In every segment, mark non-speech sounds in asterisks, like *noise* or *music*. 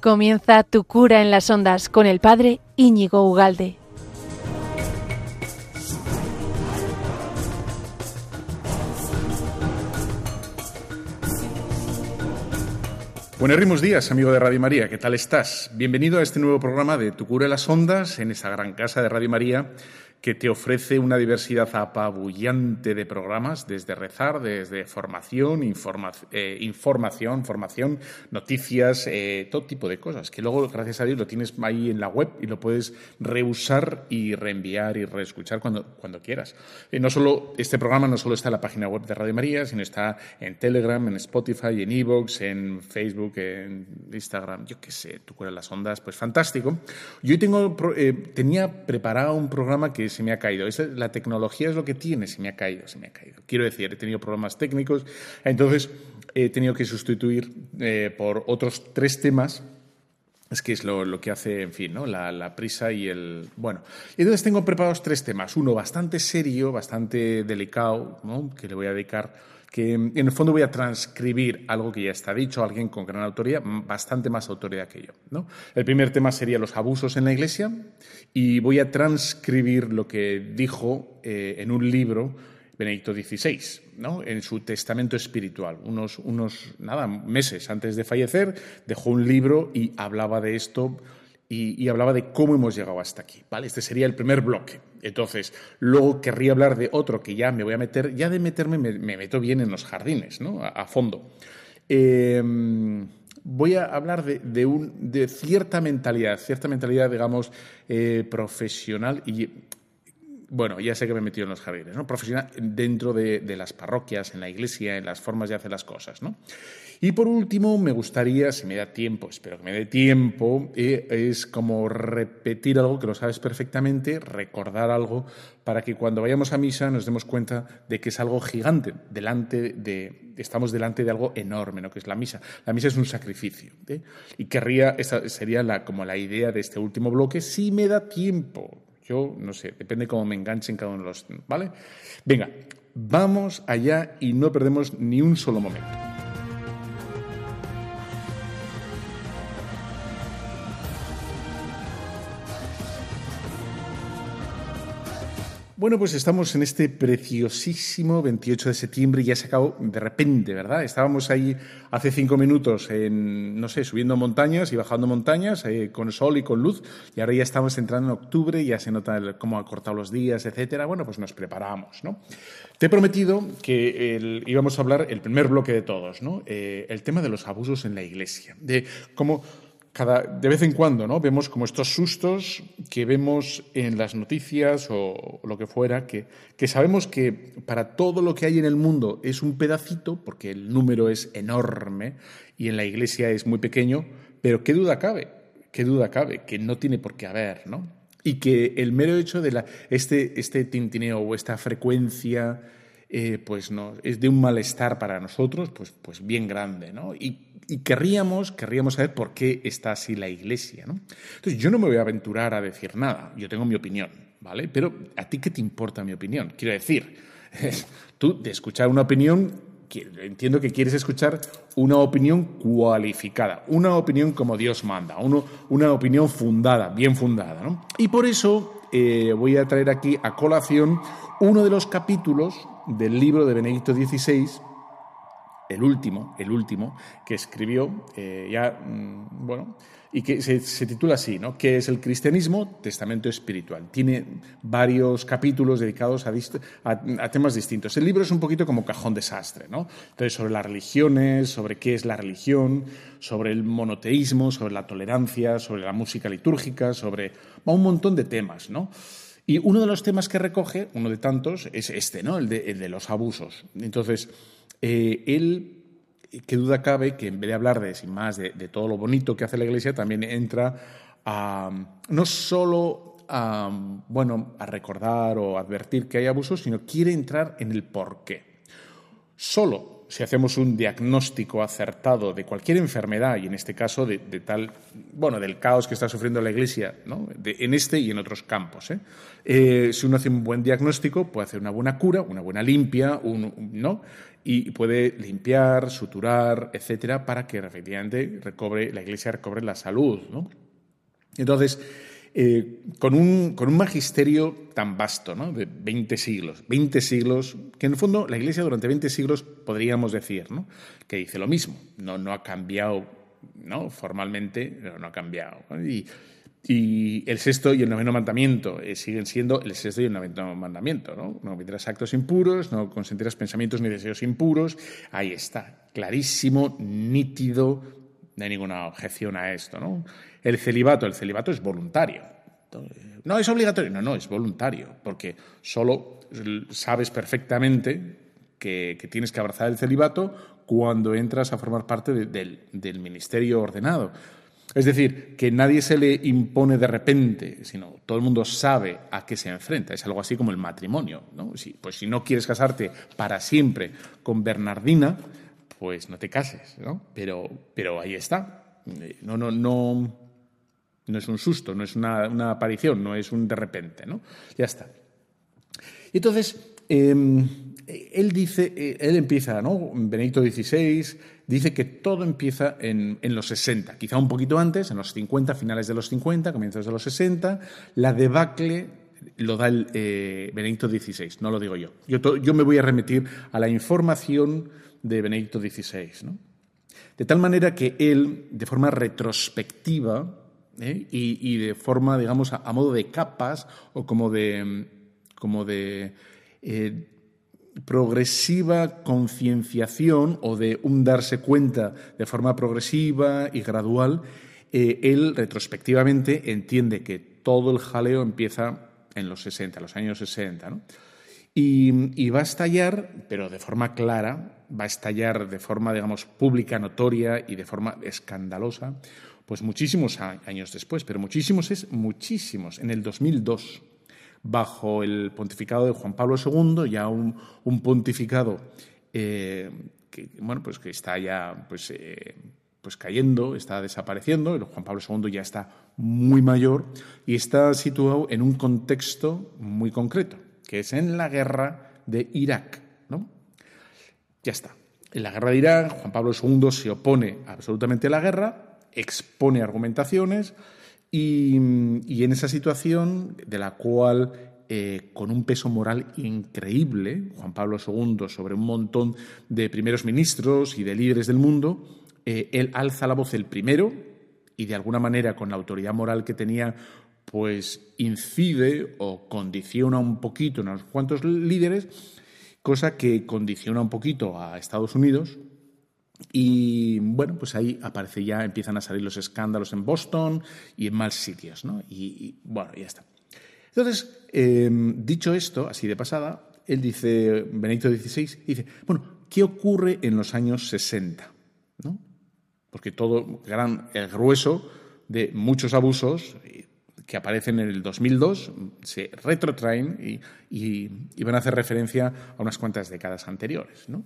Comienza tu cura en las ondas con el padre Íñigo Ugalde. Buenos días, amigo de Radio María, ¿qué tal estás? Bienvenido a este nuevo programa de Tu cura en las ondas en esa gran casa de Radio María que te ofrece una diversidad apabullante de programas, desde rezar, desde formación, eh, información, formación, noticias, eh, todo tipo de cosas, que luego, gracias a Dios, lo tienes ahí en la web y lo puedes reusar y reenviar y reescuchar cuando, cuando quieras. Eh, no solo, este programa no solo está en la página web de Radio María, sino está en Telegram, en Spotify, en Evox, en Facebook, en Instagram, yo qué sé, tú cuelas las ondas, pues fantástico. Yo tengo, tenía preparado un programa que se me ha caído. la tecnología es lo que tiene, se me ha caído, se me ha caído. Quiero decir, he tenido problemas técnicos, entonces he tenido que sustituir eh, por otros tres temas. Es que es lo, que hace, en fin, ¿no? la, prisa y el... Bueno, entonces tengo preparados tres temas. Uno bastante serio, bastante delicado, que le voy a dedicar que en el fondo voy a transcribir algo que ya está dicho, alguien con gran autoridad, bastante más autoridad que yo. ¿no? El primer tema sería los abusos en la Iglesia y voy a transcribir lo que dijo eh, en un libro Benedicto XVI, ¿no? en su testamento espiritual. Unos, unos nada, meses antes de fallecer dejó un libro y hablaba de esto y, hablaba de cómo hemos llegado hasta aquí. ¿vale? Este sería el primer bloque. Entonces, luego querría hablar de otro que ya me voy a meter, ya de meterme me, meto bien en los jardines, ¿no? a, fondo. Em, voy a hablar de, un, de, cierta mentalidad, cierta mentalidad, digamos, eh, profesional y bueno, ya sé que me he metido en los jardines, ¿no? Profesional dentro de, de, las parroquias, en la iglesia, en las formas de hacer las cosas, ¿no? Y por último, me gustaría, si me da tiempo, espero que me dé tiempo, eh, es como repetir algo que lo sabes perfectamente, recordar algo para que cuando vayamos a misa nos demos cuenta de que es algo gigante, delante de, estamos delante de algo enorme, ¿no? que es la misa. La misa es un sacrificio. ¿eh? Y querría, esa sería la, como la idea de este último bloque, si me da tiempo. Yo no sé, depende cómo me enganchen cada uno de los. ¿Vale? Venga, vamos allá y no perdemos ni un solo momento. Bueno, pues estamos en este preciosísimo 28 de septiembre y ya se acabó de repente, ¿verdad? Estábamos ahí hace cinco minutos, en, no sé, subiendo montañas y bajando montañas, eh, con sol y con luz, y ahora ya estamos entrando en octubre, ya se nota cómo ha cortado los días, etcétera. Bueno, pues nos preparamos, ¿no? Te he prometido que íbamos a hablar el primer bloque de todos, ¿no? Eh, el tema de los abusos en la iglesia, de cómo de vez en cuando ¿no? vemos como estos sustos que vemos en las noticias o lo que fuera, que, que, sabemos que para todo lo que hay en el mundo es un pedacito, porque el número es enorme y en la iglesia es muy pequeño, pero qué duda cabe, qué duda cabe, que no tiene por qué haber, ¿no? Y que el mero hecho de la, este, este tintineo o esta frecuencia eh, pues no, es de un malestar para nosotros, pues, pues bien grande, ¿no? Y, querríamos, querríamos saber por qué está así la Iglesia, ¿no? Entonces, yo no me voy a aventurar a decir nada, yo tengo mi opinión, ¿vale? Pero ¿a ti qué te importa mi opinión? Quiero decir, *laughs* tú de escuchar una opinión, entiendo que quieres escuchar una opinión cualificada, una opinión como Dios manda, una opinión fundada, bien fundada, ¿no? Y por eso eh, voy a traer aquí a colación uno de los capítulos del libro de Benedicto XVI, el último, el último, que escribió eh, ya, mm, bueno, y que se, titula así, ¿no? ¿Qué es el cristianismo? Testamento espiritual. Tiene varios capítulos dedicados a, temas distintos. El libro es un poquito como cajón desastre, ¿no? Entonces, sobre las religiones, sobre qué es la religión, sobre el monoteísmo, sobre la tolerancia, sobre la música litúrgica, sobre un montón de temas, ¿no? Y uno de los temas que recoge, uno de tantos, es este, ¿no? El de, los abusos. Entonces, eh, él, qué duda cabe que en vez de hablar de, sin más, de, todo lo bonito que hace la Iglesia, también entra a no solo a, bueno, a recordar o advertir que hay abusos, sino quiere entrar en el porqué. Solo si hacemos un diagnóstico acertado de cualquier enfermedad, y en este caso de, tal, bueno, del caos que está sufriendo la Iglesia, en este y en otros campos. ¿eh? Eh, si uno hace un buen diagnóstico, puede hacer una buena cura, una buena limpia, ¿no? Y puede limpiar, suturar, etcétera, para que efectivamente recobre, la Iglesia recobre la salud. ¿no? Entonces, eh, con, un, con, un, magisterio tan vasto, ¿no? de 20 siglos, 20 siglos, que en el fondo la Iglesia durante 20 siglos podríamos decir ¿no? que dice lo mismo, no, no ha cambiado ¿no? formalmente, no, ha cambiado. Y, el sexto y el noveno mandamiento eh, siguen siendo el sexto y el noveno mandamiento. No, no cometerás actos impuros, no consentirás pensamientos ni deseos impuros. Ahí está, clarísimo, nítido, no hay ninguna objeción a esto. ¿no? El celibato, el celibato es voluntario. No es obligatorio, no, no, es voluntario, porque solo sabes perfectamente que, tienes que abrazar el celibato cuando entras a formar parte del, ministerio ordenado. Es decir, que nadie se le impone de repente, sino todo el mundo sabe a qué se enfrenta. Es algo así como el matrimonio. ¿no? pues si no quieres casarte para siempre con Bernardina, pues no te cases, ¿no? Pero, pero ahí está. No, no, no, no es un susto, no es una, aparición, no es un de repente, ¿no? Ya está. Y entonces, em, él dice, eh, él empieza, ¿no? Benedicto XVI dice que todo empieza en, los 60, quizá un poquito antes, en los 50, finales de los 50, comienzos de los 60. La debacle lo da el eh, Benedicto XVI, no lo digo yo. yo. yo. me voy a remitir a la información de Benedicto XVI. De tal manera que él, de forma retrospectiva, ¿eh? y, de forma, digamos, a, modo de capas o como de, como de eh, progresiva concienciación o de un darse cuenta de forma progresiva y gradual, eh, él retrospectivamente entiende que todo el jaleo empieza en los 60, los años 60, ¿no? y, va a estallar, pero de forma clara, va a estallar de forma, digamos, pública, notoria y de forma escandalosa, pues muchísimos años después, pero muchísimos es muchísimos, en el 2002, bajo el pontificado de Juan Pablo II, ya un, pontificado eh, que, bueno, pues que está ya pues, eh, pues cayendo, está desapareciendo, Juan Pablo II ya está muy mayor y está situado en un contexto muy concreto, que es en la guerra de Irak. ¿no? Ya está. En la guerra de Irak, Juan Pablo II se opone absolutamente a la guerra, expone argumentaciones y, en esa situación de la cual eh, con un peso moral increíble, Juan Pablo II, sobre un montón de primeros ministros y de líderes del mundo, eh, él alza la voz el primero y de alguna manera con la autoridad moral que tenía, pues incide o condiciona un poquito en unos cuantos líderes, cosa que condiciona un poquito a Estados Unidos y bueno, pues ahí aparece ya, empiezan a salir los escándalos en Boston y en más sitios, ¿no? Y, bueno, ya está. Entonces, em, dicho esto, así de pasada, él dice, Benedicto XVI, dice, bueno, ¿qué ocurre en los años 60? ¿no? Porque todo, gran, el grueso de muchos abusos eh, que aparecen en el 2002 se retrotraen y, y van a hacer referencia a unas cuantas décadas anteriores, ¿no?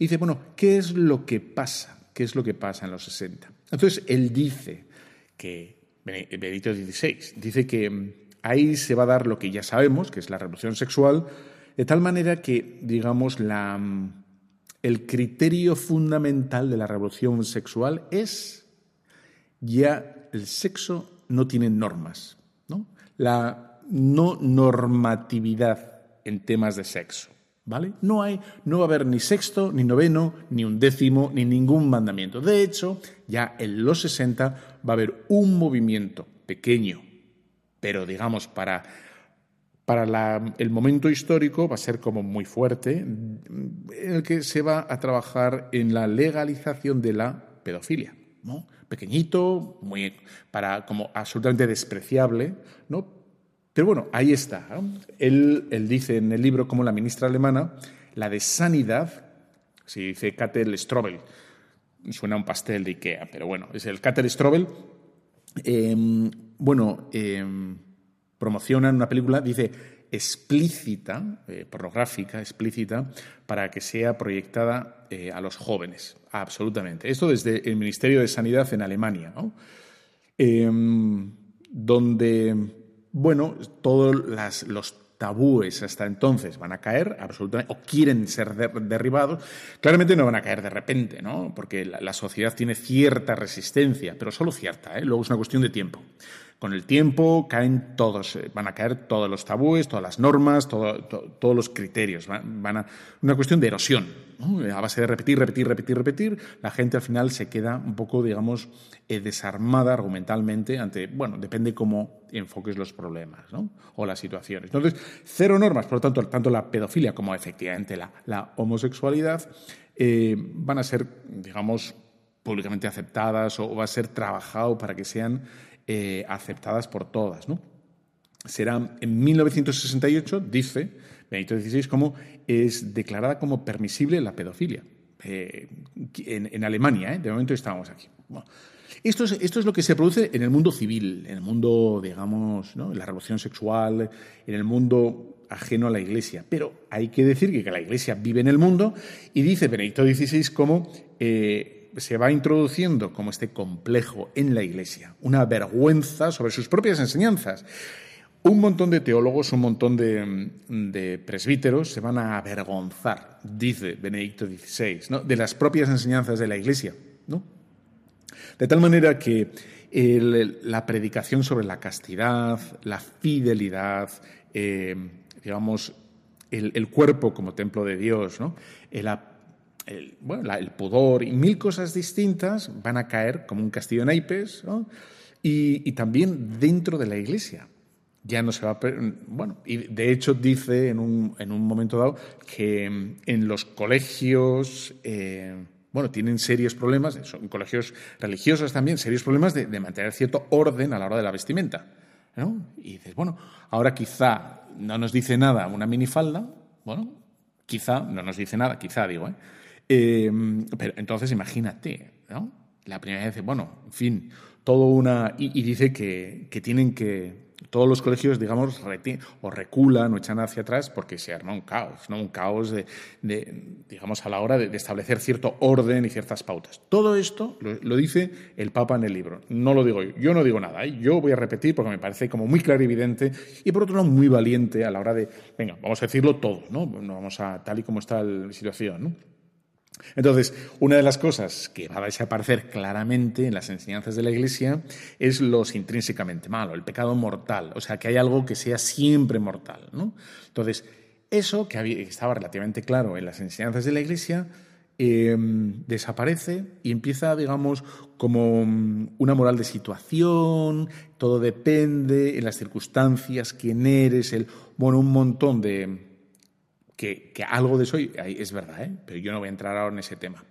Y dice, bueno, ¿qué es lo que pasa? ¿Qué es lo que pasa en los 60? Entonces, él dice que, Benedicto XVI, dice que mm, ahí se va a dar lo que ya sabemos, que es la revolución sexual, de tal manera que, digamos, la, mm, el criterio fundamental de la revolución sexual es ya el sexo no tiene normas, ¿no? La no normatividad en temas de sexo. ¿Vale? No, hay, no va a haber ni sexto, ni noveno, ni un décimo, ni ningún mandamiento. De hecho, ya en los 60 va a haber un movimiento pequeño, pero digamos para, para el momento histórico va a ser como muy fuerte, en el que se va a trabajar en la legalización de la pedofilia. ¿no? Pequeñito, muy, para, como absolutamente despreciable, ¿no? Pero bueno, ahí está. Él, dice en el libro como la ministra alemana, la de sanidad, si dice Katel Strobel, suena a un pastel de Ikea, pero bueno, es el Katel Strobel, em, bueno, eh, promociona en una película, dice, explícita, eh, pornográfica, explícita, para que sea proyectada eh, a los jóvenes. Absolutamente. Esto desde el Ministerio de Sanidad en Alemania, em, donde, bueno, todos los tabúes hasta entonces van a caer absolutamente, o quieren ser derribados, claramente no van a caer de repente, ¿no? Porque la, sociedad tiene cierta resistencia, pero solo cierta, ¿eh? luego es una cuestión de tiempo. Con el tiempo caen todos, eh, van a caer todos los tabúes, todas las normas, todos los criterios. Van, a, una cuestión de erosión. A base de repetir, repetir, repetir, repetir, la gente al final se queda un poco, digamos, eh, desarmada argumentalmente ante, bueno, depende cómo enfoques los problemas o las situaciones. Entonces, cero normas, por lo tanto, tanto la pedofilia como efectivamente la, homosexualidad eh, van a ser, digamos, públicamente aceptadas o va a ser trabajado para que sean eh, aceptadas por todas. ¿no? Será en 1968, dice Benito XVI, como es declarada como permisible la pedofilia. Eh, en, Alemania, ¿eh? de momento estamos aquí. esto, es, esto es lo que se produce en el mundo civil, en el mundo, digamos, en la revolución sexual, en el mundo ajeno a la Iglesia. Pero hay que decir que, la Iglesia vive en el mundo y dice Benedicto XVI como se va introduciendo como este complejo en la Iglesia, una vergüenza sobre sus propias enseñanzas. Un montón de teólogos, un montón de, presbíteros se van a avergonzar, dice Benedicto XVI, de las propias enseñanzas de la Iglesia. ¿no? De tal manera que la predicación sobre la castidad, la fidelidad, eh, digamos, el, cuerpo como templo de Dios, ¿no? El, bueno, el pudor y mil cosas distintas van a caer como un castillo de naipes y, también dentro de la iglesia. Ya no se va a. Bueno, y de hecho dice en un, en un momento dado que en los colegios. Eh, bueno, tienen serios problemas, son colegios religiosos también, serios problemas de, mantener cierto orden a la hora de la vestimenta. ¿no? Y dices, bueno, ahora quizá no nos dice nada una minifalda, bueno, quizá no nos dice nada, quizá digo, ¿eh? Em, pero entonces imagínate, ¿no? La primera vez, bueno, en fin, todo una. Y, dice que, tienen que. Todos los colegios, digamos, o reculan o echan hacia atrás porque se arma un caos, ¿no? Un caos de, digamos, a la hora de, establecer cierto orden y ciertas pautas. Todo esto lo, dice el Papa en el libro. No lo digo yo. Yo no digo nada. ¿eh? Yo voy a repetir porque me parece como muy claro y evidente y por otro lado muy valiente a la hora de, venga, vamos a decirlo todo, ¿no? No vamos a tal y como está la situación, ¿no? Entonces, una de las cosas que va a desaparecer claramente en las enseñanzas de la Iglesia es lo intrínsecamente malo, el pecado mortal, o sea, que hay algo que sea siempre mortal. ¿no? Entonces, eso que estaba relativamente claro en las enseñanzas de la Iglesia em, desaparece y empieza, digamos, como mm, una moral de situación, todo depende en las circunstancias, quién eres, el, bueno, un montón de que, algo de eso es verdad, ¿eh? pero yo no voy a entrar ahora en ese tema.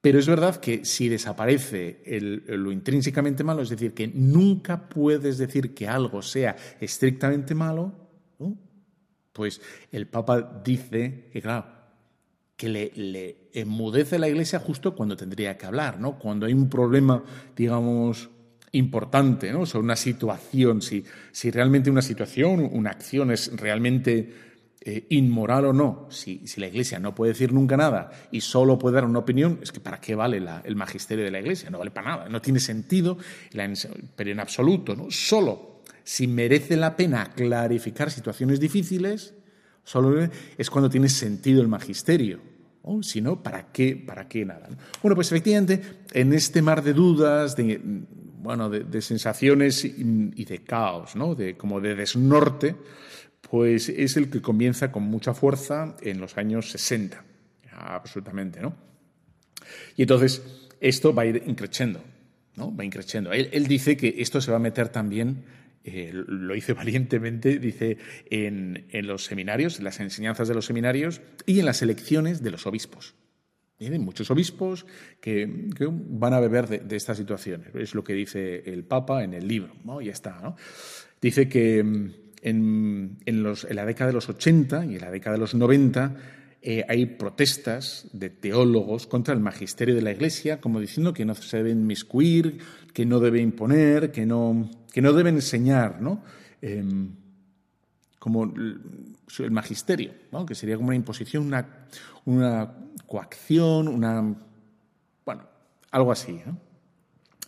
Pero es verdad que si desaparece lo intrínsecamente malo, es decir, que nunca puedes decir que algo sea estrictamente malo, pues el Papa dice que, claro, que le, enmudece la Iglesia justo cuando tendría que hablar, ¿no? Cuando hay un problema, digamos, importante, ¿no? Sobre una situación, si, si realmente una situación, una acción es realmente eh, inmoral o no, si, la Iglesia no puede decir nunca nada y solo puede dar una opinión, es que ¿para qué vale el magisterio de la Iglesia? No vale para nada, no tiene sentido, pero en absoluto, ¿no? Solo si merece la pena clarificar situaciones difíciles, solo es cuando tiene sentido el magisterio. Si no, ¿para qué, para qué nada? Bueno, pues efectivamente, en este mar de dudas, de, bueno, de, sensaciones y, de caos, ¿no? de, como de desnorte, pues es el que comienza con mucha fuerza en los años 60, absolutamente, ¿no? Y entonces esto va a ir increciendo, ¿no? Va increciendo. Él, él dice que esto se va a meter también, eh, lo dice *laughs* valientemente, dice, en, los seminarios, en las enseñanzas de los seminarios y en las elecciones de los obispos. Hay muchos obispos que, van a beber de, estas situaciones. Es lo que dice el Papa en el libro, ¿no? Ya está, ¿no? Dice que en, la década de los 80 y en la década de los 90 eh, hay protestas de teólogos contra el magisterio de la Iglesia, como diciendo que no se deben miscuir, que no debe imponer, que no, que no deben enseñar, ¿no? Em, como el magisterio, que sería como una imposición, una, una coacción, una. Bueno, algo así.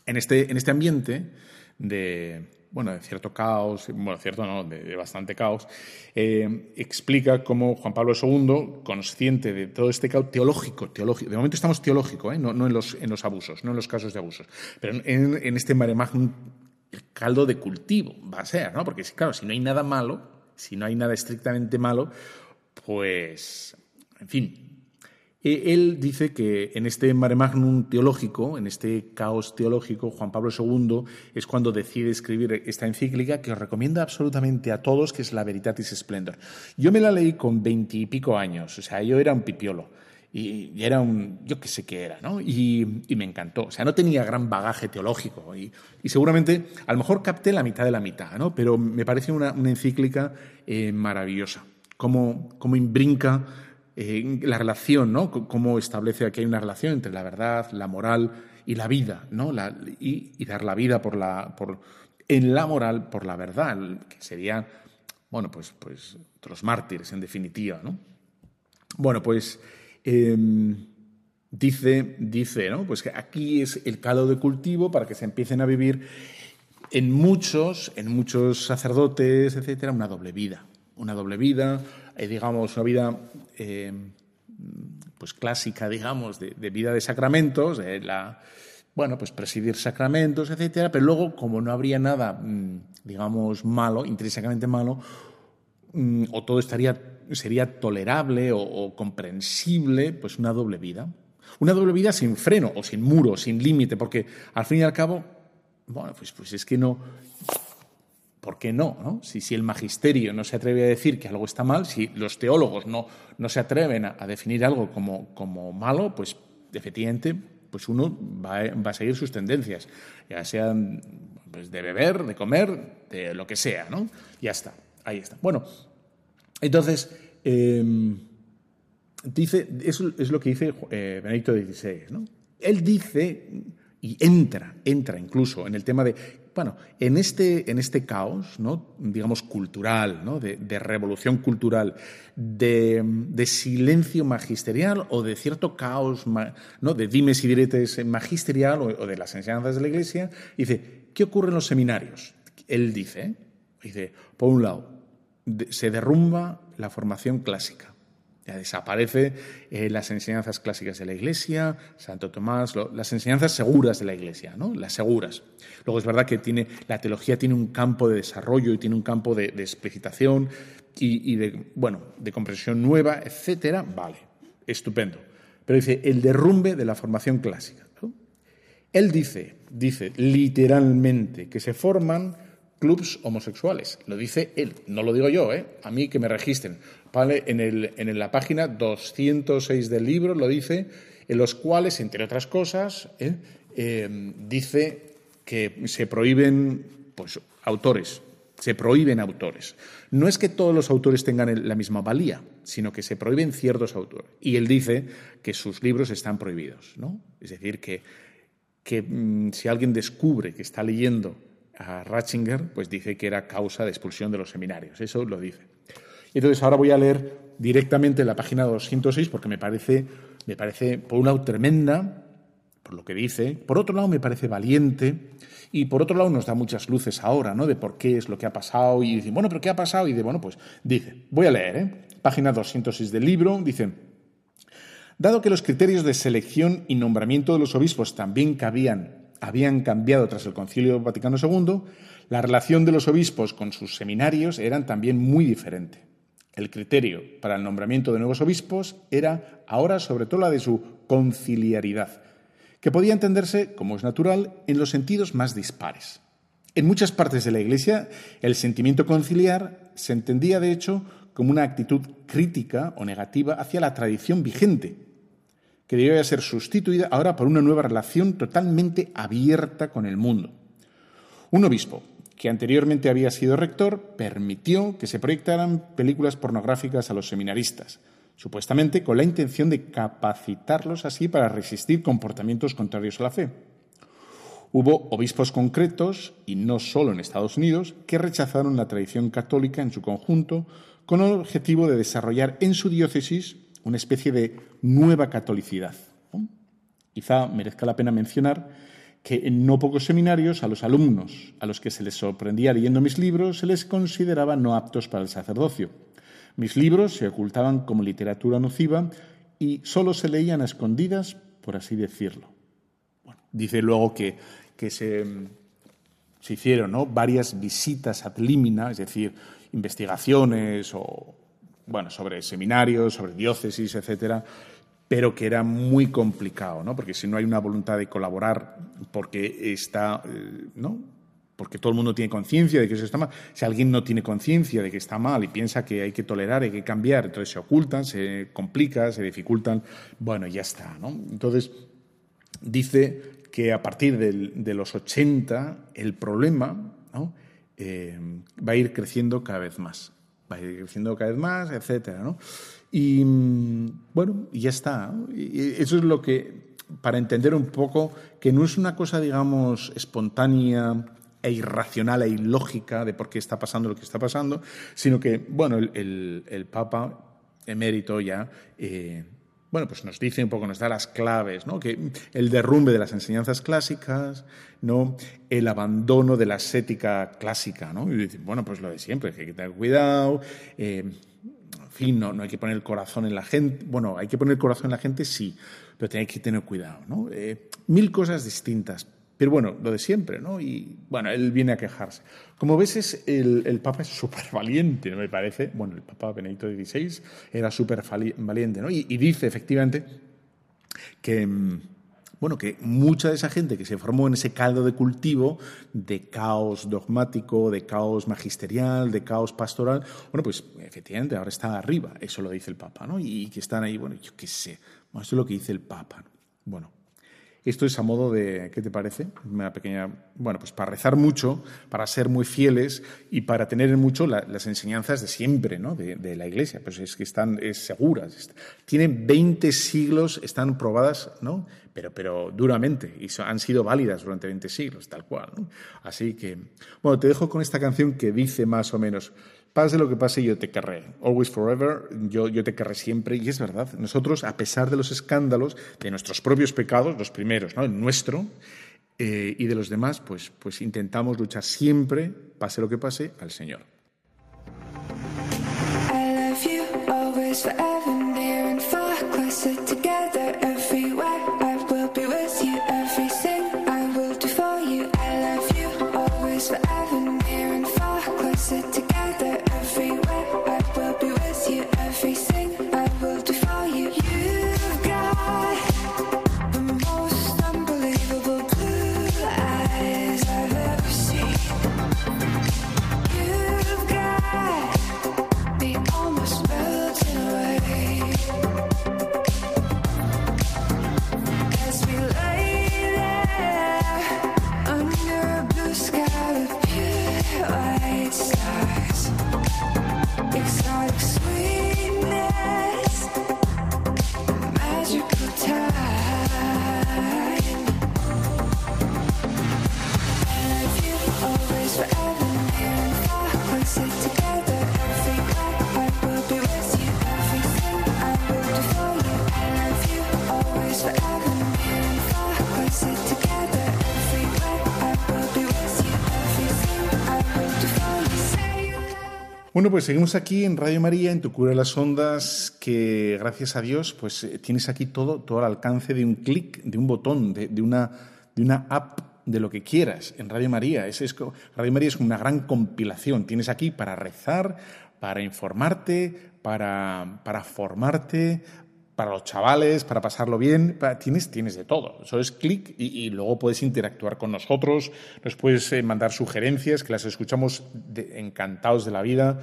En, este, en este ambiente de, bueno, de cierto caos, bueno, cierto no, de, bastante caos, eh, explica cómo Juan Pablo II, consciente de todo este caos teológico, teológico de momento estamos teológico, ¿eh? no, en, los, en los abusos, no en los casos de abusos, pero en, este mare magnum, el caldo de cultivo va a ser, ¿no? Porque, claro, si no hay nada malo, si no hay nada estrictamente malo, pues, en fin, e, él dice que en este mare magnum teológico, en este caos teológico, Juan Pablo II es cuando decide escribir esta encíclica que os recomiendo absolutamente a todos, que es la Veritatis Splendor. Yo me la leí con veintipico años, o sea, yo era un pipiolo y, era un, yo qué sé qué era, ¿no? Y, me encantó. O sea, no tenía gran bagaje teológico y, seguramente, a lo mejor capté la mitad de la mitad, ¿no? Pero me parece una, encíclica eh, maravillosa. Cómo, cómo imbrinca la relación, ¿no? Cómo establece que hay una relación entre la verdad, la moral y la vida, ¿no? y, dar la vida por la, por, en la moral por la verdad, que serían, bueno, pues, pues los mártires en definitiva, ¿no? Bueno, pues em, dice, dice, ¿no? Pues que aquí es el caldo de cultivo para que se empiecen a vivir en muchos, en muchos sacerdotes, etcétera, una doble vida, una doble vida, eh, digamos, una vida eh, pues clásica, digamos, de, vida de sacramentos, la, bueno, pues presidir sacramentos, etcétera, pero luego, como no habría nada, mm, digamos, malo, intrínsecamente malo, mm, o todo estaría, sería tolerable o, comprensible, pues una doble vida. Una doble vida sin freno o sin muro, sin límite, porque al fin y al cabo, bueno, pues, pues es que no, ¿Por qué no? Si, el magisterio no se atreve a decir que algo está mal, si los teólogos no, no se atreven a, definir algo como, como, malo, pues efectivamente pues uno va, a seguir sus tendencias, ya sean pues, de beber, de comer, de lo que sea, ¿no? Ya está, ahí está. Bueno, entonces, em, dice, eso es lo que dice eh, Benedicto XVI, ¿no? Él dice y entra, entra incluso en el tema de bueno, en este, en este caos, ¿no? digamos, cultural, ¿no? de, revolución cultural, de, silencio magisterial o de cierto caos, ¿no? de dimes y diretes magisterial o, de las enseñanzas de la Iglesia, dice, ¿qué ocurre en los seminarios? Él dice, dice, por un lado, se derrumba la formación clásica. Desaparece eh, las enseñanzas clásicas de la Iglesia, Santo Tomás, las enseñanzas seguras de la Iglesia, ¿no? las seguras. Luego es verdad que tiene, la teología tiene un campo de desarrollo y tiene un campo de, explicitación y, de, bueno, de comprensión nueva, etcétera. Vale, estupendo. Pero dice el derrumbe de la formación clásica. Él dice, dice literalmente que se forman clubs homosexuales. Lo dice él, no lo digo yo, ¿eh? a mí que me registren. ¿vale? En, el, en la página 206 del libro lo dice, en los cuales, entre otras cosas, ¿eh? Eh, dice que se prohíben pues, autores, se prohíben autores. No es que todos los autores tengan la misma valía, sino que se prohíben ciertos autores. Y él dice que sus libros están prohibidos. ¿no? Es decir, que, que mm, si alguien descubre que está leyendo a Ratzinger, pues dice que era causa de expulsión de los seminarios. Eso lo dice. Entonces ahora voy a leer directamente la página 206 porque me parece, me parece, por un lado, tremenda, por lo que dice, por otro lado, me parece valiente y por otro lado nos da muchas luces ahora, ¿no? De por qué es lo que ha pasado y dice, bueno, pero ¿qué ha pasado? Y de, bueno, pues dice, voy a leer, ¿eh? Página 206 del libro, dice, dado que los criterios de selección y nombramiento de los obispos también habían cambiado tras el Concilio Vaticano II, la relación de los obispos con sus seminarios eran también muy diferente. El criterio para el nombramiento de nuevos obispos era ahora sobre todo la de su conciliaridad, que podía entenderse, como es natural, en los sentidos más dispares. En muchas partes de la Iglesia, el sentimiento conciliar se entendía, de hecho, como una actitud crítica o negativa hacia la tradición vigente, que debía ser sustituida ahora por una nueva relación totalmente abierta con el mundo. Un obispo que anteriormente había sido rector, permitió que se proyectaran películas pornográficas a los seminaristas, supuestamente con la intención de capacitarlos así para resistir comportamientos contrarios a la fe. Hubo obispos concretos, y no solo en Estados Unidos, que rechazaron la tradición católica en su conjunto con el objetivo de desarrollar en su diócesis una especie de nueva catolicidad. Quizá merezca la pena mencionar que en no pocos seminarios a los alumnos a los que se les sorprendía leyendo mis libros se les consideraba no aptos para el sacerdocio. Mis libros se ocultaban como literatura nociva y solo se leían a escondidas, por así decirlo. dice luego que, se, se, hicieron varias visitas ad limina, es decir, investigaciones o, bueno, sobre seminarios, sobre diócesis, etcétera, pero que era muy complicado, ¿no? Porque si no hay una voluntad de colaborar, porque está, eh, ¿no? Porque todo el mundo tiene conciencia de que eso está mal. Si alguien no tiene conciencia de que está mal y piensa que hay que tolerar, hay que cambiar, entonces se ocultan, se complican, se dificultan, bueno, ya está, ¿no? Entonces, dice que a partir de los 80 el problema eh, va a ir creciendo cada vez más. Va a ir creciendo cada vez más, etcétera, ¿no? Y bueno, ya está. eso es lo que, para entender un poco, que no es una cosa, digamos, espontánea e irracional e ilógica de por qué está pasando lo que está pasando, sino que, bueno, el, Papa emérito ya, eh, bueno, pues nos dice un poco, nos da las claves, ¿no? Que el derrumbe de las enseñanzas clásicas, ¿no? El abandono de la ascética clásica, ¿no? Y bueno, pues lo de siempre, que hay que tener cuidado, eh, fin, no, no hay que poner el corazón en la gente. Bueno, hay que poner el corazón en la gente, sí, pero hay que tener cuidado, ¿no? Eh, mil cosas distintas. Pero bueno, lo de siempre, ¿no? Y bueno, él viene a quejarse. Como ves, es el, Papa es *laughs* súper valiente, ¿no me parece? Bueno, el Papa Benedicto XVI era súper valiente, ¿no? y dice efectivamente que mm, bueno, que mucha de esa gente que se formó en ese caldo de cultivo de caos dogmático, de caos magisterial, de caos pastoral, bueno, pues efectivamente ahora está arriba, eso lo dice el Papa, ¿no? Y que están ahí, bueno, yo qué sé, bueno, eso es lo que dice el Papa. Bueno, esto es a modo de, ¿qué te parece? Una pequeña, bueno, pues para rezar mucho, para ser muy fieles y para tener en mucho las enseñanzas de siempre, ¿no? De, la Iglesia. Pues es que están es seguras. Tienen 20 siglos, están probadas, ¿no? Pero, pero duramente y han sido válidas durante 20 siglos, tal cual. Así que, bueno, te dejo con esta canción que dice más o menos. Pase lo que pase, yo te querré. Always forever, yo, yo te querré siempre. Y es verdad, nosotros, a pesar de los escándalos, de nuestros propios pecados, los primeros, ¿no? el nuestro, eh, y de los demás, pues, pues intentamos luchar siempre, pase lo que pase, al Señor. Bueno, pues seguimos aquí en Radio María, en Tu Cura de las Ondas, que gracias a Dios, pues eh, tienes aquí todo, todo al alcance de un clic, de un botón, de, una, de una app de lo que quieras en Radio María. Es, Radio María es una gran compilación. Tienes aquí para rezar, para informarte, para, para formarte, para los chavales, para pasarlo bien, tienes, tienes de todo. Eso es clic y, luego puedes interactuar con nosotros, nos puedes eh, mandar sugerencias que las escuchamos encantados de la vida.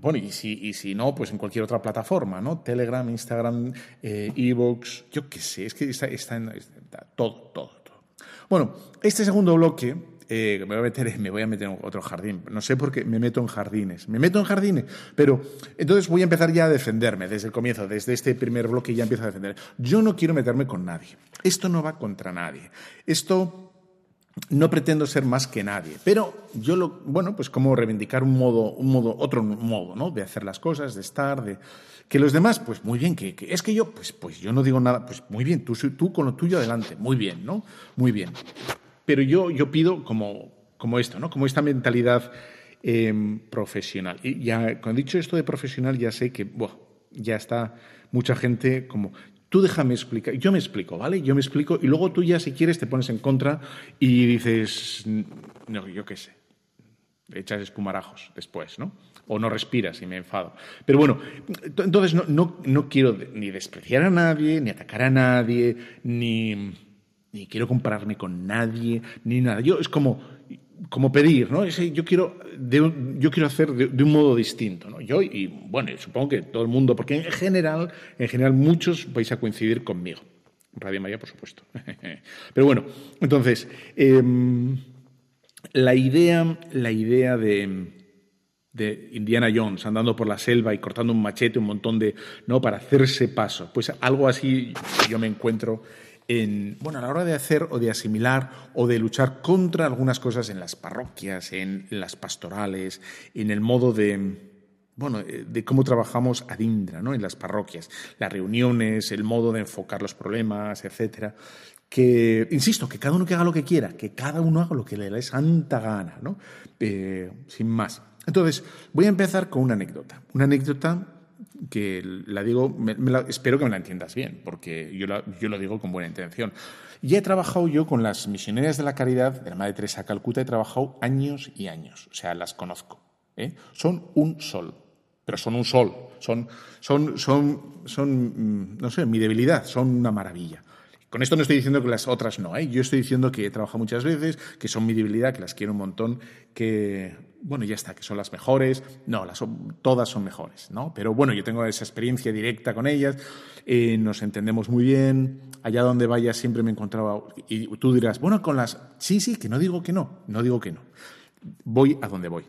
Bueno, y si, y si no, pues en cualquier otra plataforma, ¿no? Telegram, Instagram, eh, Evox, yo qué sé, es que está, está en todo, todo, todo. Bueno, este segundo bloque eh, me, voy a meter, me voy a meter en otro jardín. No sé por qué me meto en jardines. Me meto en jardines, pero entonces voy a empezar ya a defenderme desde el comienzo, desde este primer bloque ya empiezo a defender. Yo no quiero meterme con nadie. Esto no va contra nadie. Esto no pretendo ser más que nadie, pero yo lo, bueno, pues como reivindicar un modo, un modo, otro modo, ¿no? De hacer las cosas, de estar, de que los demás, pues muy bien, que, es que yo, pues, pues yo no digo nada, pues muy bien, tú, tú con lo tuyo adelante, muy bien, ¿no? Muy bien. Pero yo, yo pido como, como esto, ¿no? Como esta mentalidad em, profesional. Y ya, cuando he dicho esto de profesional, ya sé que, buah, ya está mucha gente como, tú déjame explicar, yo me explico, ¿vale? Yo me explico y luego tú ya si quieres te pones en contra y dices, no, yo qué sé, echas espumarajos después, ¿no? O no respiras y me enfado. Pero bueno, entonces no, no, no quiero ni despreciar a nadie, ni atacar a nadie, ni, ni quiero compararme con nadie, ni nada. Yo es como, como pedir, ¿no? yo quiero, yo quiero hacer de, un modo distinto. Yo y, bueno, supongo que todo el mundo, porque en general, en general muchos vais a coincidir conmigo. Radio María, por supuesto. *laughs* Pero bueno, entonces, em, la idea, la idea de, de Indiana Jones andando por la selva y cortando un machete, un montón de, ¿no? Para hacerse paso. Pues algo así yo me encuentro bueno, a la hora de hacer o de asimilar o de luchar contra algunas cosas en las parroquias, en las pastorales, en el modo de, bueno, eh, de cómo trabajamos ad indra, ¿no? En las parroquias, las reuniones, el modo de enfocar los problemas, etcétera. Que, insisto, que cada uno que haga lo que quiera, que cada uno haga lo que le dé santa gana, ¿no? Eh, sin más. Entonces, voy a empezar con una anécdota. Una anécdota que la digo, espero que me la entiendas bien, porque yo, yo lo digo con buena intención. Ya he trabajado yo con las misioneras de la caridad de la Madre Teresa Calcuta, he trabajado años y años, o sea, las conozco. ¿eh? Son un sol, pero son un sol, son, son, son, son, mm, no sé, mi debilidad, son una maravilla. Con esto no estoy diciendo que las otras no, ¿eh? yo estoy diciendo que he trabajado muchas veces, que son mi debilidad, que las quiero un montón, que, bueno, ya está, que son las mejores. No, todas son mejores, ¿no? Pero bueno, yo tengo esa experiencia directa con ellas, eh, nos entendemos muy bien, allá donde vaya siempre me encontraba, y tú dirás, bueno, con las, sí, sí, que no digo que no, no digo que no. Voy a donde voy.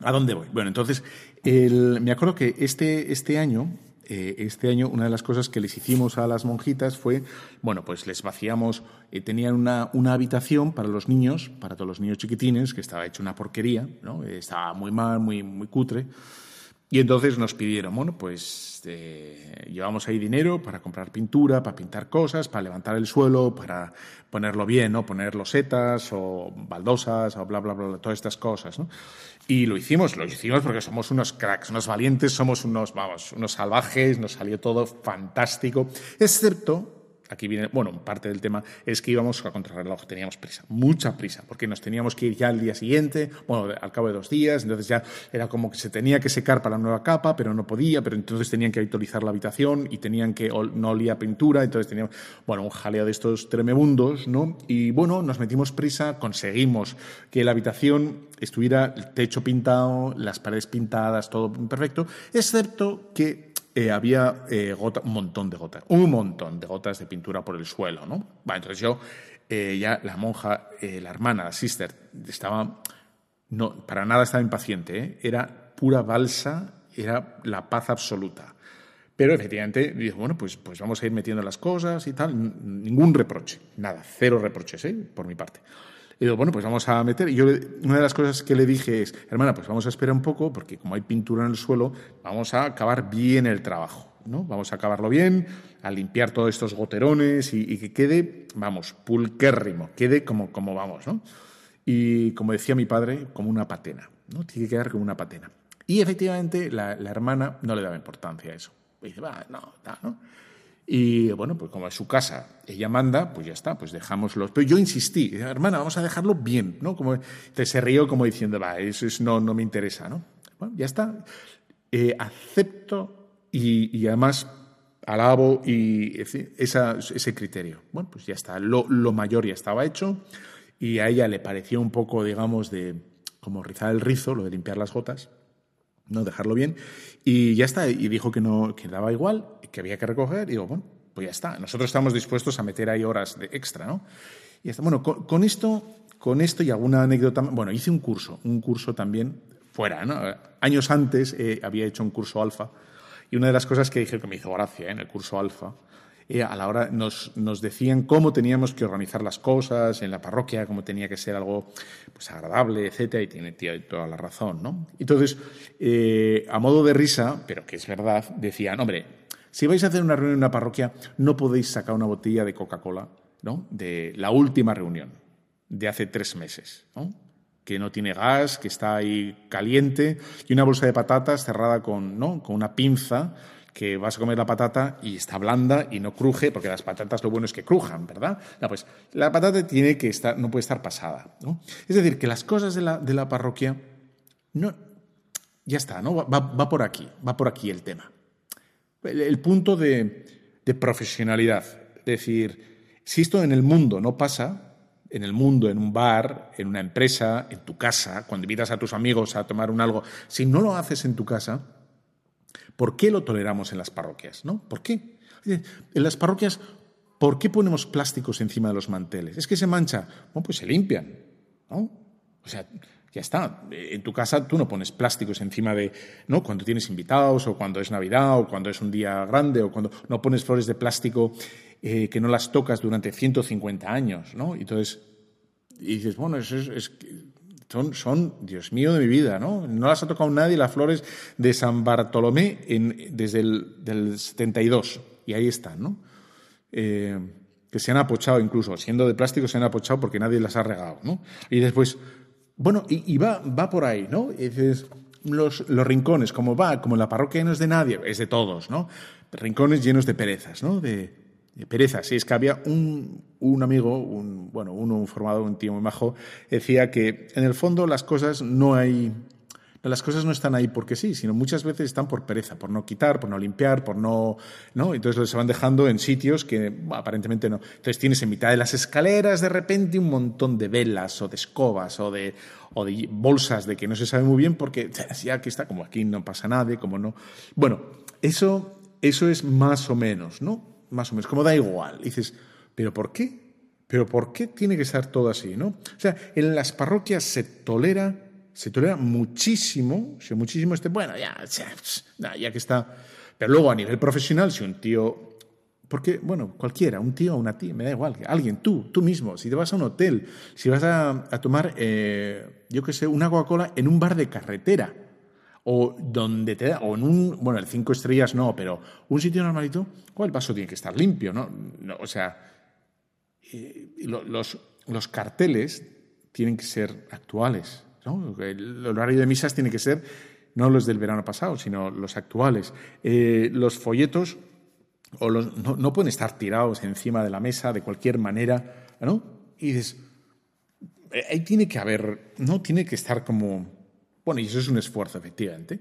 ¿A dónde voy? Bueno, entonces, me acuerdo que este, este año eh, este año una de las cosas que les hicimos a las monjitas fue, bueno, pues les vaciamos, eh, tenían una, una, habitación para los niños, para todos los niños chiquitines, que estaba hecho una porquería, ¿no? estaba muy mal, muy, muy cutre. Y entonces nos pidieron, bueno, pues eh, llevamos ahí dinero para comprar pintura, para pintar cosas, para levantar el suelo, para ponerlo bien, ¿no? Poner losetas o baldosas o bla, bla, bla, todas estas cosas, ¿no? Y lo hicimos, lo hicimos porque somos unos cracks, unos valientes, somos unos, vamos, unos salvajes, nos salió todo fantástico, excepto aquí viene, bueno, parte del tema es que íbamos a contrarreloj, teníamos prisa, mucha prisa, porque nos teníamos que ir ya al día siguiente, bueno, al cabo de dos días, entonces ya era como que se tenía que secar para la nueva capa, pero no podía, pero entonces tenían que actualizar la habitación y tenían que, no olía pintura, entonces teníamos, bueno, un jaleo de estos tremebundos, ¿no? Y bueno, nos metimos prisa, conseguimos que la habitación estuviera el techo pintado, las paredes pintadas, todo perfecto, excepto que eh, había eh, un montón de gotas, un montón de gotas de pintura por el suelo, ¿no? entonces yo, eh, ya la monja, la hermana, la sister, estaba, no, para nada estaba impaciente, era pura balsa, era la paz absoluta. Pero efectivamente dijo, bueno, pues, pues vamos a ir metiendo las cosas y tal, ningún reproche, nada, cero reproches, por mi parte. Y digo, bueno, pues vamos a meter. Y yo, una de las cosas que le dije es, hermana, pues vamos a esperar un poco, porque como hay pintura en el suelo, vamos a acabar bien el trabajo. ¿no? Vamos a acabarlo bien, a limpiar todos estos goterones y, que quede, vamos, pulquérrimo, quede como, como vamos, ¿no? Y como decía mi padre, como una patena, ¿no? Tiene que quedar como una patena. Y efectivamente la, la hermana no le daba importancia a eso. Y dice, va, no, no. Y bueno, pues como es su casa, ella manda, pues ya está, pues dejámoslo. Pero yo insistí, hermana, vamos a dejarlo bien, ¿no? Como, se rió como diciendo, va, eso es, no, no me interesa, ¿no? Bueno, ya está. Eh, acepto y, además alabo y esa, ese criterio. Bueno, pues ya está, lo, lo, mayor ya estaba hecho y a ella le pareció un poco, digamos, de como rizar el rizo, lo de limpiar las gotas, no dejarlo bien y ya está, y dijo que no, que daba igual que había que recoger, y digo, bueno, pues ya está. Nosotros estamos dispuestos a meter ahí horas de extra, ¿no? Y está. Bueno, con, esto, con esto y alguna anécdota, bueno, hice un curso, un curso también fuera, ¿no? Años antes eh, había hecho un curso alfa y una de las cosas que dije que me hizo gracia ¿eh? en el curso alfa eh, a la hora nos, nos, decían cómo teníamos que organizar las cosas en la parroquia, cómo tenía que ser algo pues, agradable, etcétera, y tiene, toda la razón, ¿no? Entonces, eh, a modo de risa, pero que es verdad, decían, hombre, si vais a hacer una reunión en una parroquia, no podéis sacar una botella de Coca-Cola, ¿no? De la última reunión, de hace tres meses, ¿no? que no tiene gas, que está ahí caliente, y una bolsa de patatas cerrada con, ¿no? con una pinza que vas a comer la patata y está blanda y no cruje, porque las patatas lo bueno es que crujan, ¿verdad? pues la patata tiene que estar, no puede estar pasada. ¿no? Es decir, que las cosas de la, de la parroquia, no, ya está, ¿no? Va, va, por aquí, va por aquí el tema. El, punto de, de profesionalidad. Es decir, si esto en el mundo no pasa, en el mundo, en un bar, en una empresa, en tu casa, cuando invitas a tus amigos a tomar un algo, si no lo haces en tu casa, ¿Por qué lo toleramos en las parroquias? ¿no? ¿Por qué? En las parroquias, ¿por qué ponemos plásticos encima de los manteles? Es que se mancha. Bueno, pues se limpian. ¿no? O sea, ya está. En tu casa tú no pones plásticos encima de, ¿no? Cuando tienes invitados o cuando es Navidad o cuando es un día grande o cuando no pones flores de plástico eh, que no las tocas durante 150 años, ¿no? Entonces, y dices, bueno, eso es, es son, son, Dios mío de mi vida, ¿no? No las ha tocado nadie las flores de San Bartolomé desde el del 72. Y ahí están, ¿no? Eh, que se han apochado incluso, siendo de plástico, se han apochado porque nadie las ha regado, ¿no? Y después, bueno, y, va, va por ahí, ¿no? Y dices, los, los rincones, como va, como la parroquia no es de nadie, es de todos, ¿no? Rincones llenos de perezas, ¿no? Pereza. Sí, es que había un, un amigo, un, bueno, uno formado, un tío muy majo, decía que en el fondo las cosas no hay, las cosas no están ahí porque sí, sino muchas veces están por pereza, por no quitar, por no limpiar, por no, ¿no? Entonces se van dejando en sitios que aparentemente no. Entonces tienes en mitad de las escaleras de repente un montón de velas o de escobas o de, o de bolsas de que no se sabe muy bien porque *laughs* ya que está, como aquí no pasa nada, como no. Bueno, eso, eso es más o menos, ¿no? Más o menos, como da igual. dices, ¿pero por qué? ¿Pero por qué tiene que estar todo así? ¿no? O sea, en las parroquias se tolera, se tolera muchísimo, si muchísimo este, bueno, ya, ya, ya que está. Pero luego a nivel profesional, si un tío porque, bueno, cualquiera, un tío una tía, me da igual, alguien, tú, tú mismo, si te vas a un hotel, si vas a, tomar, eh, yo qué sé, una Coca-Cola en un bar de carretera, o donde te da, o en un, bueno, el cinco estrellas no, pero un sitio normalito, el vaso tiene que estar limpio, ¿no? o sea, los, los carteles tienen que ser actuales, ¿no? El horario de misas tiene que ser no los del verano pasado, sino los actuales. Eh, los folletos o los, no, pueden estar tirados encima de la mesa de cualquier manera, ¿no? Y dices, eh, ahí tiene que haber, ¿no? Tiene que estar como bueno, y eso es un esfuerzo, efectivamente.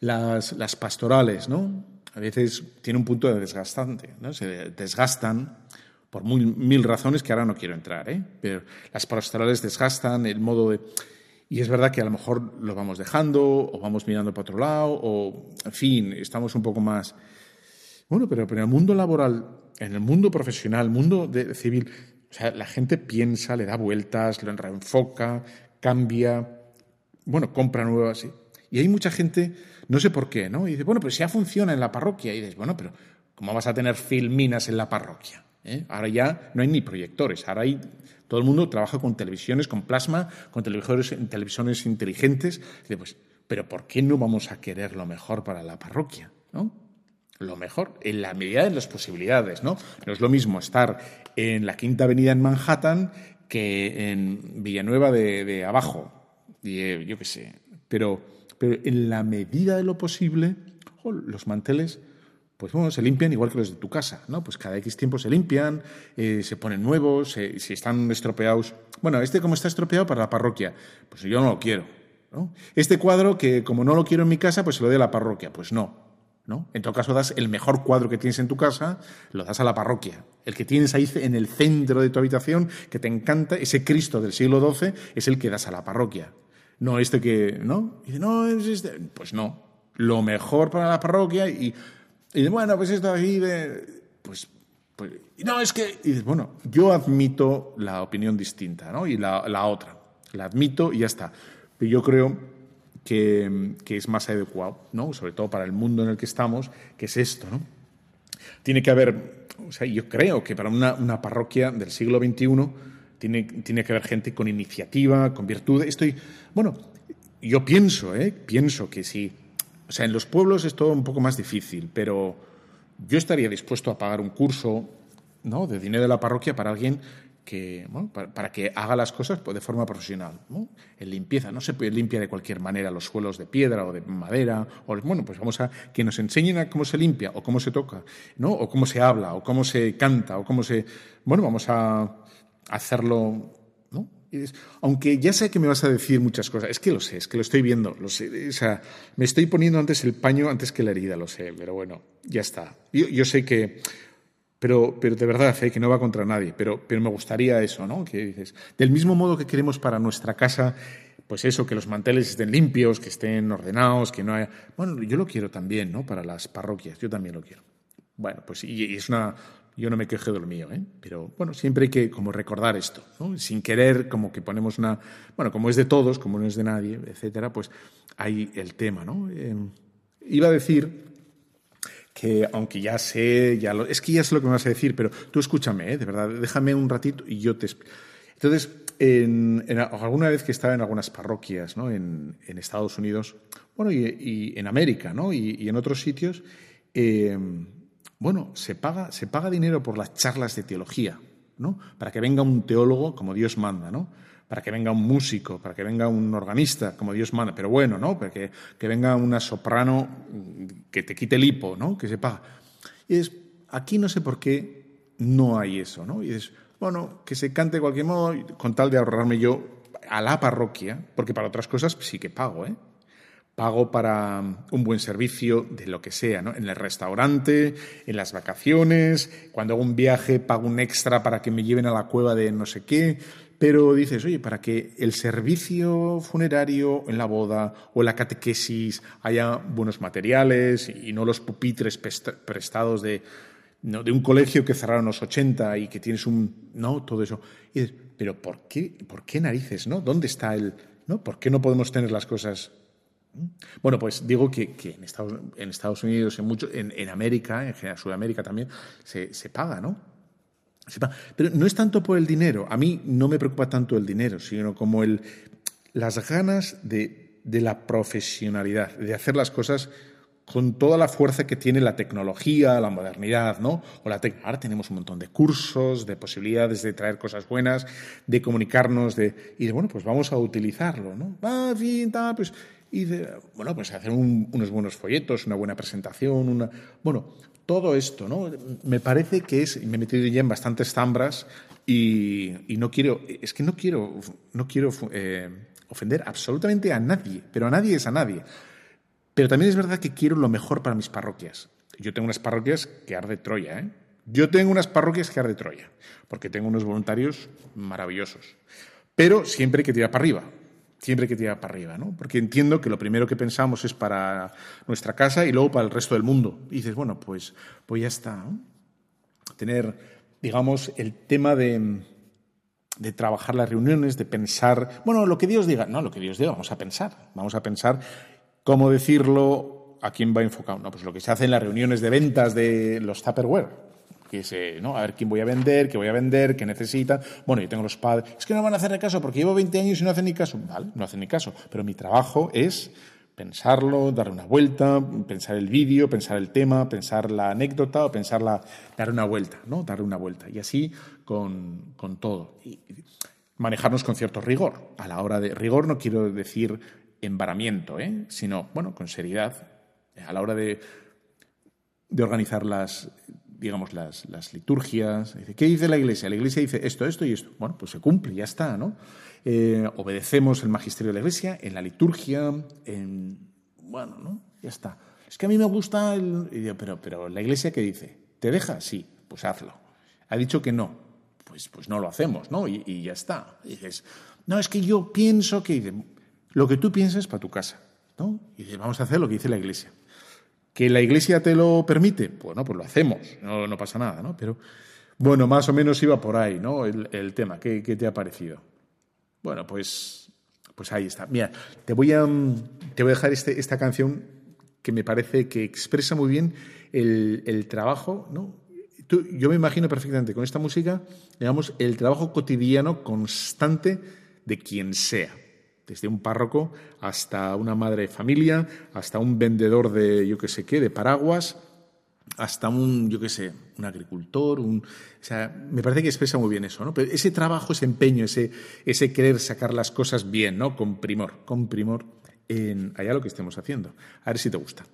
Las, las pastorales, ¿no? A veces tiene un punto de desgastante, ¿no? Se desgastan por mil razones que ahora no quiero entrar, ¿eh? Pero las pastorales desgastan el modo de... Y es verdad que a lo mejor lo vamos dejando o vamos mirando para otro lado o, en fin, estamos un poco más... Bueno, pero, pero en el mundo laboral, en el mundo profesional, el mundo de, civil, la gente piensa, le da vueltas, lo reenfoca, cambia, bueno, compra nuevas. Y hay mucha gente, no sé por qué, ¿no? Y dice, bueno, pero ya funciona en la parroquia. Y dices, bueno, pero ¿cómo vas a tener filminas en la parroquia? ¿Eh? Ahora ya no hay ni proyectores, ahora hay, todo el mundo trabaja con televisiones, con plasma, con televisores, televisiones inteligentes. Y dice, pues, pero ¿por qué no vamos a querer lo mejor para la parroquia? ¿no? Lo mejor, en la medida de las posibilidades, ¿no? No es lo mismo estar en la Quinta Avenida en Manhattan que en Villanueva de Abajo, y, eh, yo qué sé. Pero, pero en la medida de lo posible, los manteles pues bueno, se limpian igual que los de tu casa, ¿no? Pues cada X tiempo se limpian, eh, se ponen nuevos, si están estropeados. Bueno, este como está estropeado para la parroquia, pues yo no lo quiero, ¿no? Este cuadro que como no lo quiero en mi casa, pues se lo doy a la parroquia, pues no, ¿no? En todo caso das el mejor cuadro que tienes en tu casa, lo das a la parroquia. El que tienes ahí en el centro de tu habitación, que te encanta, ese Cristo del siglo XII, es el que das a la parroquia no este que, ¿no? Dice, no, es este. Pues no, lo mejor para la parroquia y, y bueno, pues esto aquí de, pues, pues, no, es que, y bueno, yo admito la opinión distinta, ¿no? Y la, la otra, la admito y ya está. Pero yo creo que, que, es más adecuado, ¿no? Sobre todo para el mundo en el que estamos, que es esto, ¿no? Tiene que haber o sea, yo creo que para una, una parroquia del siglo XXI tiene, tiene, que haber gente con iniciativa, con virtud. Estoy, bueno, yo pienso, ¿eh? pienso que sí. O sea, en los pueblos es todo un poco más difícil, pero yo estaría dispuesto a pagar un curso ¿no? de dinero de la parroquia para alguien que, bueno, para, que haga las cosas pues, de forma profesional. En limpieza, no se limpia de cualquier manera los suelos de piedra o de madera. O, bueno, pues vamos a que nos enseñen a cómo se limpia o cómo se toca, ¿no? o cómo se habla o cómo se canta o cómo se. Bueno, vamos a hacerlo. ¿no? Aunque ya sé que me vas a decir muchas cosas, es que lo sé, es que lo estoy viendo, lo sé, o sea, me estoy poniendo antes el paño antes que la herida, lo sé, pero bueno, ya está. yo sé que pero, pero de verdad, que no va contra nadie, pero, pero me gustaría eso, ¿no? Que dices, del mismo modo que queremos para nuestra casa, pues eso, que los manteles estén limpios, que estén ordenados, que no haya... Bueno, yo lo quiero también, ¿no? Para las parroquias, yo también lo quiero. Bueno, pues y, es una... Yo no me quejo de lo mío, ¿eh? Pero bueno, siempre hay que como recordar esto, ¿no? Sin querer, como que ponemos una... Bueno, como es de todos, como no es de nadie, etcétera, pues hay el tema, ¿no? Eh, iba a decir que aunque ya sé, ya lo, es que ya sé lo que me vas a decir, pero tú escúchame, ¿eh? de verdad, déjame un ratito y yo te Entonces, en, alguna vez que estaba en algunas parroquias ¿no? en, Estados Unidos, bueno, y, en América, ¿no? Y, en otros sitios, eh, bueno, se paga, se paga dinero por las charlas de teología, ¿no? Para que venga un teólogo como Dios manda, ¿no? para que venga un músico, para que venga un organista, como Dios manda, pero bueno, ¿no? Para que, venga una soprano que te quite el hipo, ¿no? Que se paga. Y es, aquí no sé por qué no hay eso, ¿no? Y es, bueno, que se cante de cualquier modo, con tal de ahorrarme yo a la parroquia, porque para otras cosas sí que pago, ¿eh? Pago para un buen servicio de lo que sea, ¿no? En el restaurante, en las vacaciones, cuando hago un viaje pago un extra para que me lleven a la cueva de no sé qué. Pero dices, oye, para que el servicio funerario en la boda o en la catequesis haya buenos materiales y no los pupitres prestados de, de un colegio que cerraron los 80 y que tienes un... No, todo eso. Y dices, pero ¿por qué, ¿por qué narices, no? ¿Dónde está el...? ¿no? ¿Por qué no podemos tener las cosas bueno, pues digo que, en, Estados, Unidos, en, mucho, en, América, en general, Sudamérica también, se, paga, ¿no? Pero no es tanto por el dinero. A mí no me preocupa tanto el dinero, sino como el, las ganas de, de la profesionalidad, de hacer las cosas con toda la fuerza que tiene la tecnología, la modernidad, ¿no? O la Ahora tenemos un montón de cursos, de posibilidades de traer cosas buenas, de comunicarnos, de y de bueno, pues vamos a utilizarlo, ¿no? Va bien, pues y de, bueno, pues hacer unos buenos folletos, una buena presentación, una bueno, todo esto, ¿no? Me parece que es, me he metido ya en bastantes zambras y, no quiero, es que no quiero, no quiero eh, ofender absolutamente a nadie, pero a nadie es a nadie. Pero también es verdad que quiero lo mejor para mis parroquias. Yo tengo unas parroquias que arde Troya, ¿eh? Yo tengo unas parroquias que arde Troya, porque tengo unos voluntarios maravillosos. Pero siempre hay que tirar para arriba siempre hay que tirar para arriba, ¿no? Porque entiendo que lo primero que pensamos es para nuestra casa y luego para el resto del mundo. Y dices, bueno, pues, pues ya está. Tener, digamos, el tema de, de trabajar las reuniones, de pensar, bueno, lo que Dios diga, no, lo que Dios diga, vamos a pensar, vamos a pensar cómo decirlo, a quién va enfocado. No, pues lo que se hace en las reuniones de ventas de los Tupperware que ¿no? A ver quién voy a vender, qué voy a vender, qué necesitan. Bueno, yo tengo los padres. Es que no van a hacer caso porque llevo 20 años y no hacen ni caso. Vale, no hacen ni caso. Pero mi trabajo es pensarlo, darle una vuelta, pensar el vídeo, pensar el tema, pensar la anécdota o pensar la, dar una vuelta, ¿no? Darle una vuelta. Y así con, con todo. Manejarnos con cierto rigor. A la hora de rigor no quiero decir embaramiento, ¿eh? sino, bueno, con seriedad. A la hora de, de organizar las, digamos, las, las liturgias. ¿Qué dice la Iglesia? La Iglesia dice esto, esto y esto. Bueno, pues se cumple, ya está, ¿no? Eh, obedecemos el magisterio de la Iglesia en la liturgia, en... Bueno, ¿no? Ya está. Es que a mí me gusta el... Pero, pero la Iglesia, ¿qué dice? ¿Te deja? Sí, pues hazlo. Ha dicho que no. Pues, pues no lo hacemos, ¿no? Y, ya está. dices, no, es que yo pienso que... Lo que tú piensas para tu casa, ¿no? Y dices, vamos a hacer lo que dice la Iglesia. ¿Que la Iglesia te lo permite? Bueno, pues lo hacemos, no, pasa nada, ¿no? Pero, bueno, más o menos iba por ahí, ¿no? El, tema, ¿Qué, te ha parecido? Bueno, pues, pues ahí está. Mira, te voy a, te voy a dejar este, esta canción que me parece que expresa muy bien el, trabajo, ¿no? yo me imagino perfectamente con esta música, digamos, el trabajo cotidiano constante de quien sea. Desde un párroco hasta una madre de familia, hasta un vendedor de yo qué sé qué, de paraguas, hasta un, yo qué sé, un agricultor, un, o sea, me parece que expresa muy bien eso, ¿no? Pero ese trabajo, ese empeño, ese, ese querer sacar las cosas bien, ¿no? Con primor, con primor en allá lo que estemos haciendo. A ver si te gusta.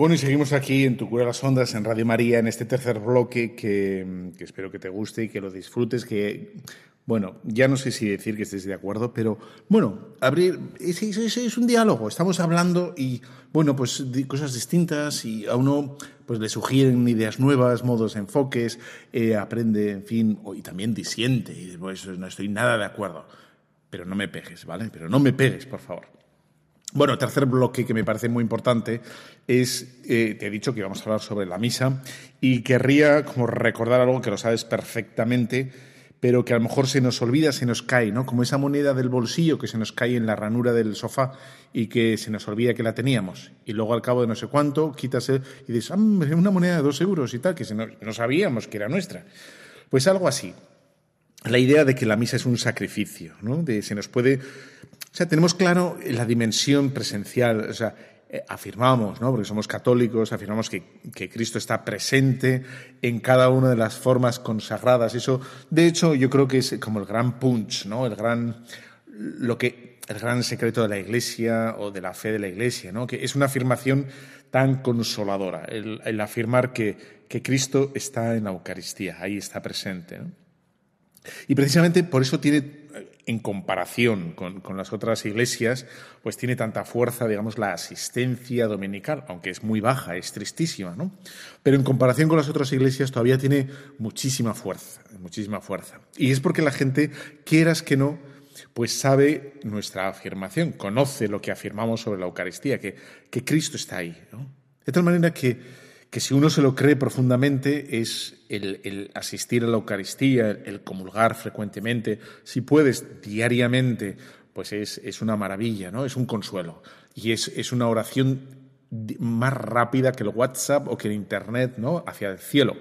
Bueno, y seguimos aquí en Tu Cura las Ondas, en Radio María, en este tercer bloque que, espero que te guste y que lo disfrutes, que, bueno, ya no sé si decir que estés de acuerdo, pero, bueno, abrir, es, es, un diálogo, estamos hablando y, bueno, pues cosas distintas y a uno pues le sugieren ideas nuevas, modos, enfoques, eh, aprende, en fin, y también disiente, y pues no estoy nada de acuerdo. Pero no me pegues, ¿vale? Pero no me pegues, por favor. Bueno, tercer bloque que me parece muy importante es, eh, te he dicho que íbamos a hablar sobre la misa y querría como recordar algo que lo sabes perfectamente, pero que a lo mejor se nos olvida, se nos cae, ¿no? Como esa moneda del bolsillo que se nos cae en la ranura del sofá y que se nos olvida que la teníamos. Y luego al cabo de no sé cuánto, quitas y dices, ah, una moneda de dos euros y tal, que no sabíamos que era nuestra. Pues algo así. La idea de que la misa es un sacrificio, ¿no? De se nos puede o sea, tenemos claro la dimensión presencial, o sea, eh, afirmamos, ¿no? porque somos católicos, afirmamos que, Cristo está presente en cada una de las formas consagradas. Eso, de hecho, yo creo que es como el gran punch, ¿no? el, gran, lo que, el gran secreto de la Iglesia o de la fe de la Iglesia, ¿no? que es una afirmación tan consoladora, el, afirmar que, que, Cristo está en la Eucaristía, ahí está presente. ¿no? Y precisamente por eso tiene en comparación con, las otras iglesias, pues tiene tanta fuerza, digamos, la asistencia dominical, aunque es muy baja, es tristísima, ¿no? Pero en comparación con las otras iglesias todavía tiene muchísima fuerza, muchísima fuerza. Y es porque la gente, quieras que no, pues sabe nuestra afirmación, conoce lo que afirmamos sobre la Eucaristía, que, que Cristo está ahí. De tal manera que que si uno se lo cree profundamente es el, asistir a la Eucaristía, el, comulgar frecuentemente, si puedes diariamente, pues es, una maravilla, ¿no? Es un consuelo. Y es, es, una oración más rápida que el WhatsApp o que el Internet, ¿no? Hacia el cielo.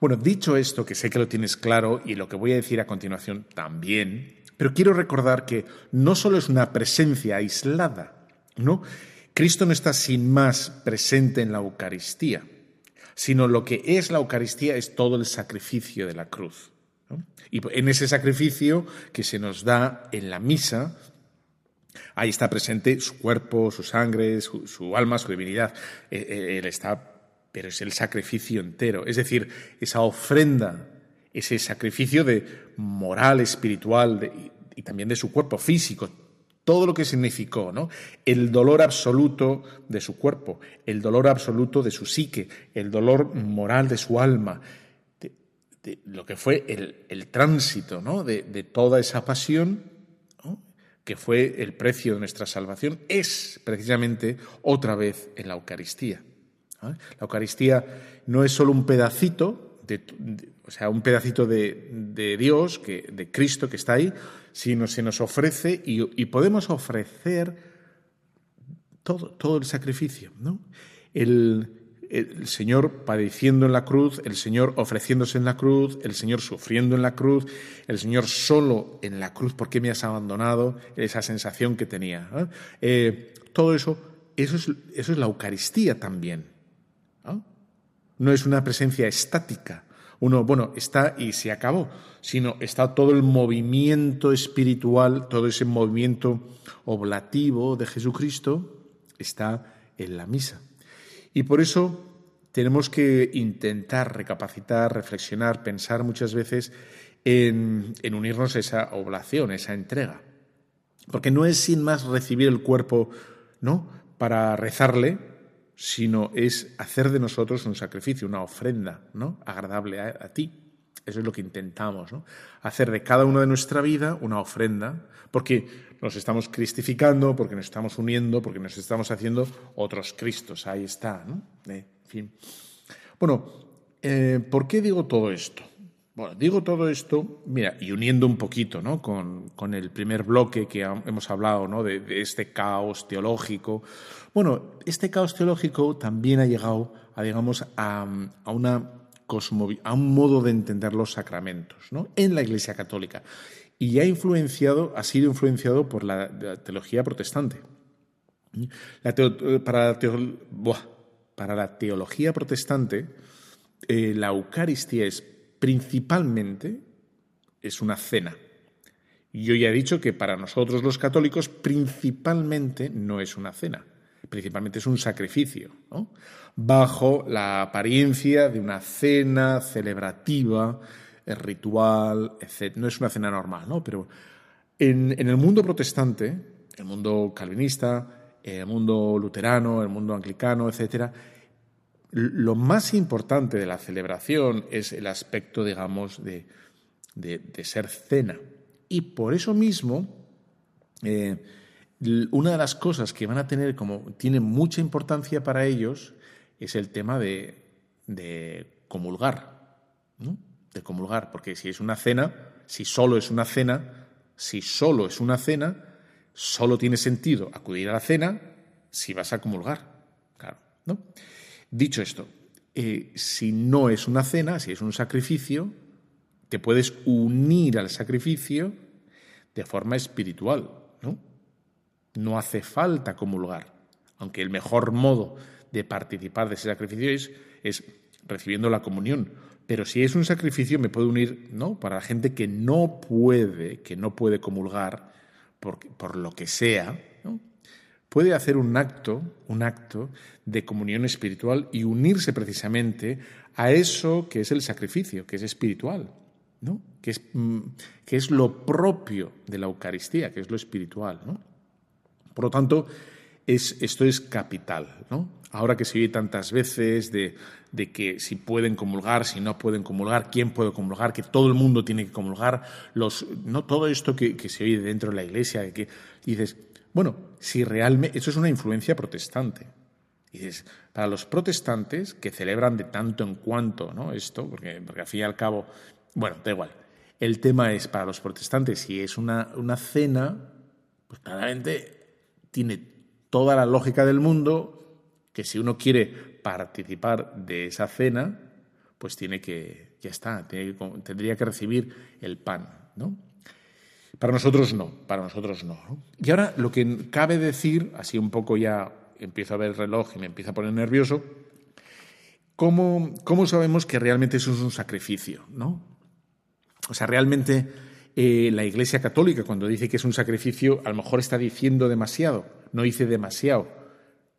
Bueno, dicho esto, que sé que lo tienes claro y lo que voy a decir a continuación también, pero quiero recordar que no solo es una presencia aislada, ¿no? Cristo no está sin más presente en la Eucaristía, sino lo que es la Eucaristía es todo el sacrificio de la cruz. Y en ese sacrificio que se nos da en la misa, ahí está presente su cuerpo, su sangre, su, alma, su divinidad. Eh, eh, él está, pero es el sacrificio entero, es decir, esa ofrenda, ese sacrificio de moral, espiritual y también de su cuerpo físico, todo lo que significó, ¿no? El dolor absoluto de su cuerpo, el dolor absoluto de su psique, el dolor moral de su alma, de, lo que fue el, tránsito, ¿no? De, toda esa pasión, que fue el precio de nuestra salvación, es precisamente otra vez en la Eucaristía. La Eucaristía no es solo un pedacito o sea, un pedacito de, Dios, que, de Cristo que está ahí, sino se nos ofrece y, podemos ofrecer todo, todo el sacrificio, ¿no? El, el Señor padeciendo en la cruz, el Señor ofreciéndose en la cruz, el Señor sufriendo en la cruz, el Señor solo en la cruz, ¿por qué me has abandonado? Esa sensación que tenía. Eh, todo eso, eso es, eso es, la Eucaristía también. ¿no? es una presencia estática. Uno, bueno, está y se acabó, sino está todo el movimiento espiritual, todo ese movimiento oblativo de Jesucristo, está en la misa. Y por eso tenemos que intentar recapacitar, reflexionar, pensar muchas veces en, unirnos a esa oblación, esa entrega. Porque no es sin más recibir el cuerpo, ¿no? Para rezarle, sino es hacer de nosotros un sacrificio, una ofrenda, ¿no? Agradable a, ti. Eso es lo que intentamos, ¿no? Hacer de cada uno de nuestra vida una ofrenda, porque nos estamos cristificando, porque nos estamos uniendo, porque nos estamos haciendo otros Cristos. Ahí está, ¿no? Eh, en fin. Bueno, eh, ¿por qué digo todo esto? Bueno, digo todo esto, mira, y uniendo un poquito ¿no? con, con el primer bloque que hemos hablado, ¿no? De, este caos teológico. Bueno, este caos teológico también ha llegado a, digamos, a, a una a un modo de entender los sacramentos ¿no? en la Iglesia Católica. Y ha influenciado, ha sido influenciado por la, teología protestante. para, la para, la teología protestante, eh, la Eucaristía es principalmente es una cena. Yo ya he dicho que para nosotros los católicos principalmente no es una cena, principalmente es un sacrificio. bajo la apariencia de una cena celebrativa, ritual, etc. No es una cena normal, ¿no? Pero en, el mundo protestante, el mundo calvinista, el mundo luterano, el mundo anglicano, etc., lo más importante de la celebración es el aspecto, digamos, de, ser cena. Y por eso mismo, eh, una de las cosas que van a tener como tiene mucha importancia para ellos es el tema de, comulgar, de comulgar, porque si es una cena, si solo es una cena, si solo es una cena, solo tiene sentido acudir a la cena si vas a comulgar. Claro, ¿no? Dicho esto, eh, si no es una cena, si es un sacrificio, te puedes unir al sacrificio de forma espiritual, ¿no? No hace falta comulgar, aunque el mejor modo de participar de ese sacrificio es, recibiendo la comunión. Pero si es un sacrificio, me puedo unir, ¿no? Para la gente que no puede, que no puede comulgar, por, por lo que sea, puede hacer un acto, un acto de comunión espiritual y unirse precisamente a eso que es el sacrificio, que es espiritual, ¿no? Que es, mm, que es lo propio de la Eucaristía, que es lo espiritual, ¿no? Por lo tanto, es, esto es capital, ¿no? ahora que se oye tantas veces de, que si pueden comulgar, si no pueden comulgar, quién puede comulgar, que todo el mundo tiene que comulgar, los, no todo esto que, se oye dentro de la iglesia, que dices, bueno, si realmente, eso es una influencia protestante. Y dices, para los protestantes que celebran de tanto en cuanto ¿no? esto, porque, al fin y al cabo, bueno, da igual. El tema es para los protestantes, si es una, una cena, pues claramente tiene toda la lógica del mundo que si uno quiere participar de esa cena, pues tiene que, ya está, tendría que recibir el pan, ¿no? Para nosotros no, para nosotros no, Y ahora lo que cabe decir, así un poco ya empiezo a ver el reloj y me empieza a poner nervioso, ¿cómo, cómo sabemos que realmente eso es un sacrificio, ¿no? O sea, realmente eh, la Iglesia Católica cuando dice que es un sacrificio, a lo mejor está diciendo demasiado, no dice demasiado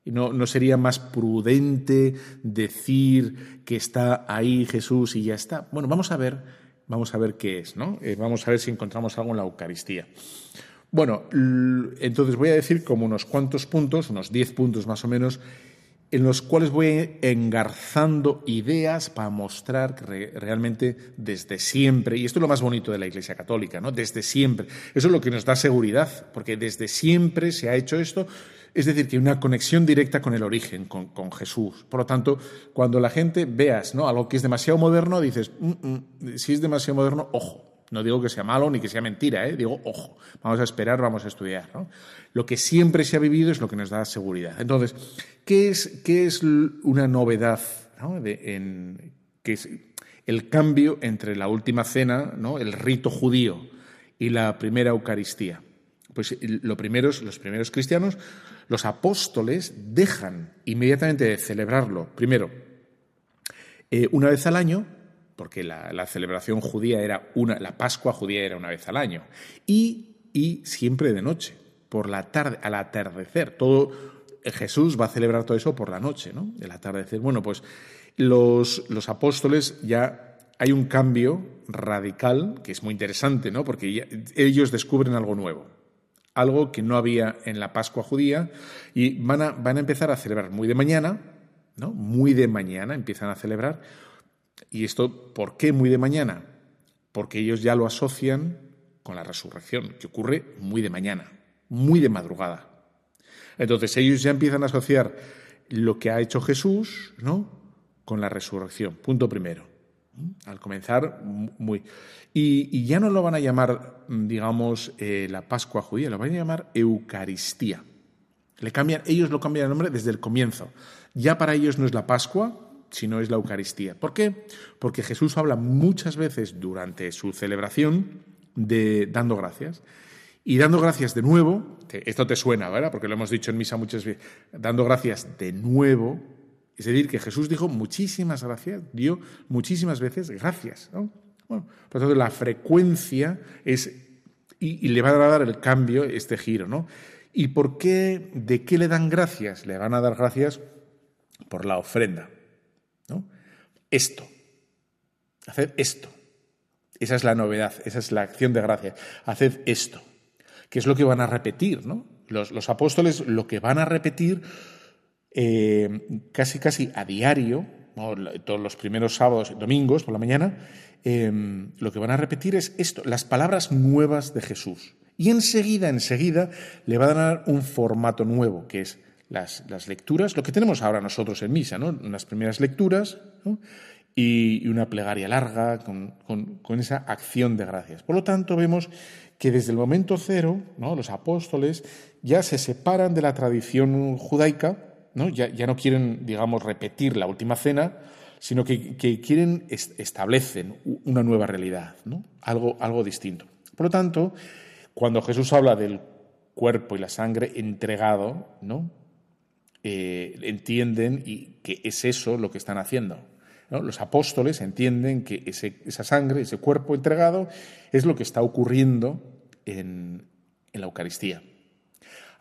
y no, sería más prudente decir que está ahí Jesús y ya está. Bueno, vamos a ver, vamos a ver qué es, ¿no? Eh, vamos a ver si encontramos algo en la Eucaristía. Bueno, entonces voy a decir como unos cuantos puntos, unos diez puntos más o menos, en los cuales voy engarzando ideas para mostrar que realmente desde siempre, y esto es lo más bonito de la Iglesia Católica, ¿no? Desde siempre. Eso es lo que nos da seguridad, porque desde siempre se ha hecho esto Es decir, que hay una conexión directa con el origen, con, Jesús. Por lo tanto, cuando la gente veas ¿no? algo que es demasiado moderno, dices, mm, mm, si es demasiado moderno, ojo. No digo que sea malo ni que sea mentira, ¿eh? digo, ojo, vamos a esperar, vamos a estudiar. Lo que siempre se ha vivido es lo que nos da seguridad. Entonces, ¿qué es, qué es una novedad en, es el cambio entre la última cena, ¿no? el rito judío, y la primera Eucaristía? Pues lo los primeros cristianos, los apóstoles, dejan inmediatamente de celebrarlo, primero, eh, una vez al año, porque la, celebración judía era una, la Pascua judía era una vez al año, y, siempre de noche, por la tarde, al atardecer. Todo Jesús va a celebrar todo eso por la noche, ¿no? El atardecer. Bueno, pues los, los apóstoles ya hay un cambio radical que es muy interesante, ¿no? Porque ellos descubren algo nuevo, algo que no había en la Pascua judía y van a, van a empezar a celebrar muy de mañana, ¿no? Muy de mañana empiezan a celebrar y esto, ¿por qué muy de mañana? Porque ellos ya lo asocian con la resurrección, que ocurre muy de mañana, muy de madrugada. Entonces ellos ya empiezan a asociar lo que ha hecho Jesús, ¿no? Con la resurrección. Punto primero. Al comenzar, muy. Y, ya no lo van a llamar, digamos, eh, la Pascua judía, lo van a llamar Eucaristía. Le cambian, ellos lo cambian el nombre desde el comienzo. Ya para ellos no es la Pascua, sino es la Eucaristía. ¿Por qué? Porque Jesús habla muchas veces durante su celebración de dando gracias. Y dando gracias de nuevo, esto te suena, ¿verdad? Porque lo hemos dicho en misa muchas veces, dando gracias de nuevo, es decir, que Jesús dijo muchísimas gracias, dio muchísimas veces gracias. ¿no? Bueno, por lo tanto, la frecuencia es, y, le va a dar el cambio, este giro, ¿no? ¿Y por qué, de qué le dan gracias? Le van a dar gracias por la ofrenda. Esto. Haced esto. Esa es la novedad, esa es la acción de gracia. Haced esto. Que es lo que van a repetir, ¿no? Los, apóstoles lo que van a repetir eh, casi casi a diario, todos los primeros sábados y domingos por la mañana, eh, lo que van a repetir es esto, las palabras nuevas de Jesús. Y enseguida, enseguida, le va a dar un formato nuevo, que es las, lecturas, lo que tenemos ahora nosotros en misa, ¿no? unas primeras lecturas y, una plegaria larga con, esa acción de gracias. Por lo tanto, vemos que desde el momento cero ¿no? los apóstoles ya se separan de la tradición judaica, ¿no? Ya, no quieren, digamos, repetir la última cena, sino que, quieren, establecen una nueva realidad, algo, algo distinto. Por lo tanto, cuando Jesús habla del cuerpo y la sangre entregado, ¿no? Eh, entienden y que es eso lo que están haciendo. Los apóstoles entienden que esa sangre, ese cuerpo entregado, es lo que está ocurriendo en, la Eucaristía.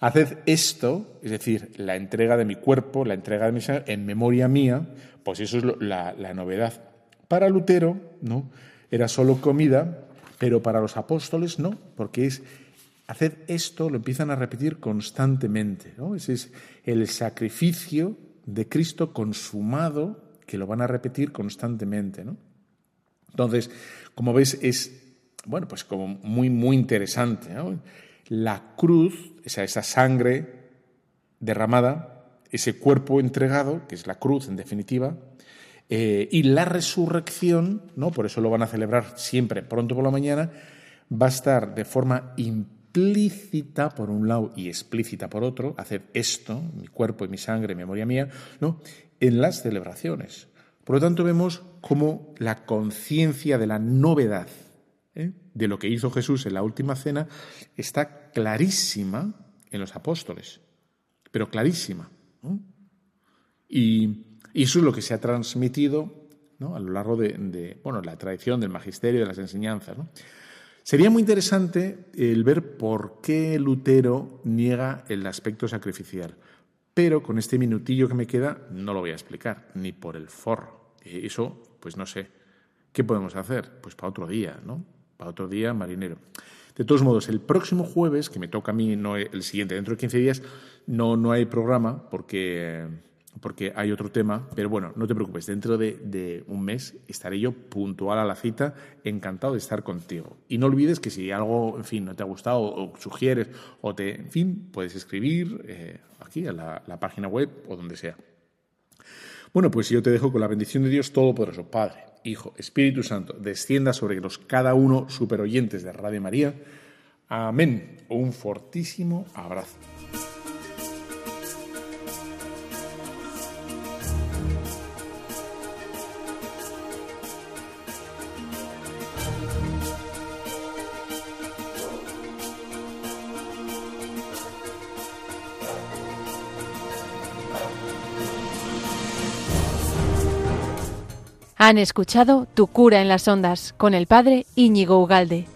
Haced esto, es decir, la entrega de mi cuerpo, la entrega de mi sangre, en memoria mía, pues eso es la, la, novedad. Para Lutero, ¿no? Era solo comida, pero para los apóstoles no, porque es Haced esto, lo empiezan a repetir constantemente. Ese es el sacrificio de Cristo consumado que lo van a repetir constantemente. Entonces, como ves, es bueno, pues como muy, muy interesante. La cruz, esa, sangre derramada, ese cuerpo entregado, que es la cruz en definitiva, eh, y la resurrección, ¿no? por eso lo van a celebrar siempre pronto por la mañana, va a estar de forma implícita por un lado y explícita por otro, hacer esto, mi cuerpo y mi sangre, memoria mía, ¿no? en las celebraciones. Por lo tanto, vemos cómo la conciencia de la novedad ¿eh? de lo que hizo Jesús en la última cena está clarísima en los apóstoles, pero clarísima. Y, eso es lo que se ha transmitido a lo largo de, bueno, la tradición del magisterio, de las enseñanzas. ¿no? Sería muy interesante el ver por qué Lutero niega el aspecto sacrificial, pero con este minutillo que me queda no lo voy a explicar, ni por el forro. Eh, eso, pues no sé. ¿Qué podemos hacer? Pues para otro día, ¿no? Para otro día, marinero. De todos modos, el próximo jueves, que me toca a mí, no el siguiente, dentro de 15 días, no, no hay programa porque, porque hay otro tema, pero bueno, no te preocupes, dentro de, un mes estaré yo puntual a la cita, encantado de estar contigo. Y no olvides que si algo, en fin, no te ha gustado o, sugieres, o te, en fin, puedes escribir eh, aquí a la, la página web o donde sea. Bueno, pues yo te dejo con la bendición de Dios Todopoderoso, Padre, Hijo, Espíritu Santo, descienda sobre los cada uno superoyentes de Radio María. Amén. Un fortísimo abrazo. Han escuchado Tu cura en las ondas con el padre Íñigo Ugalde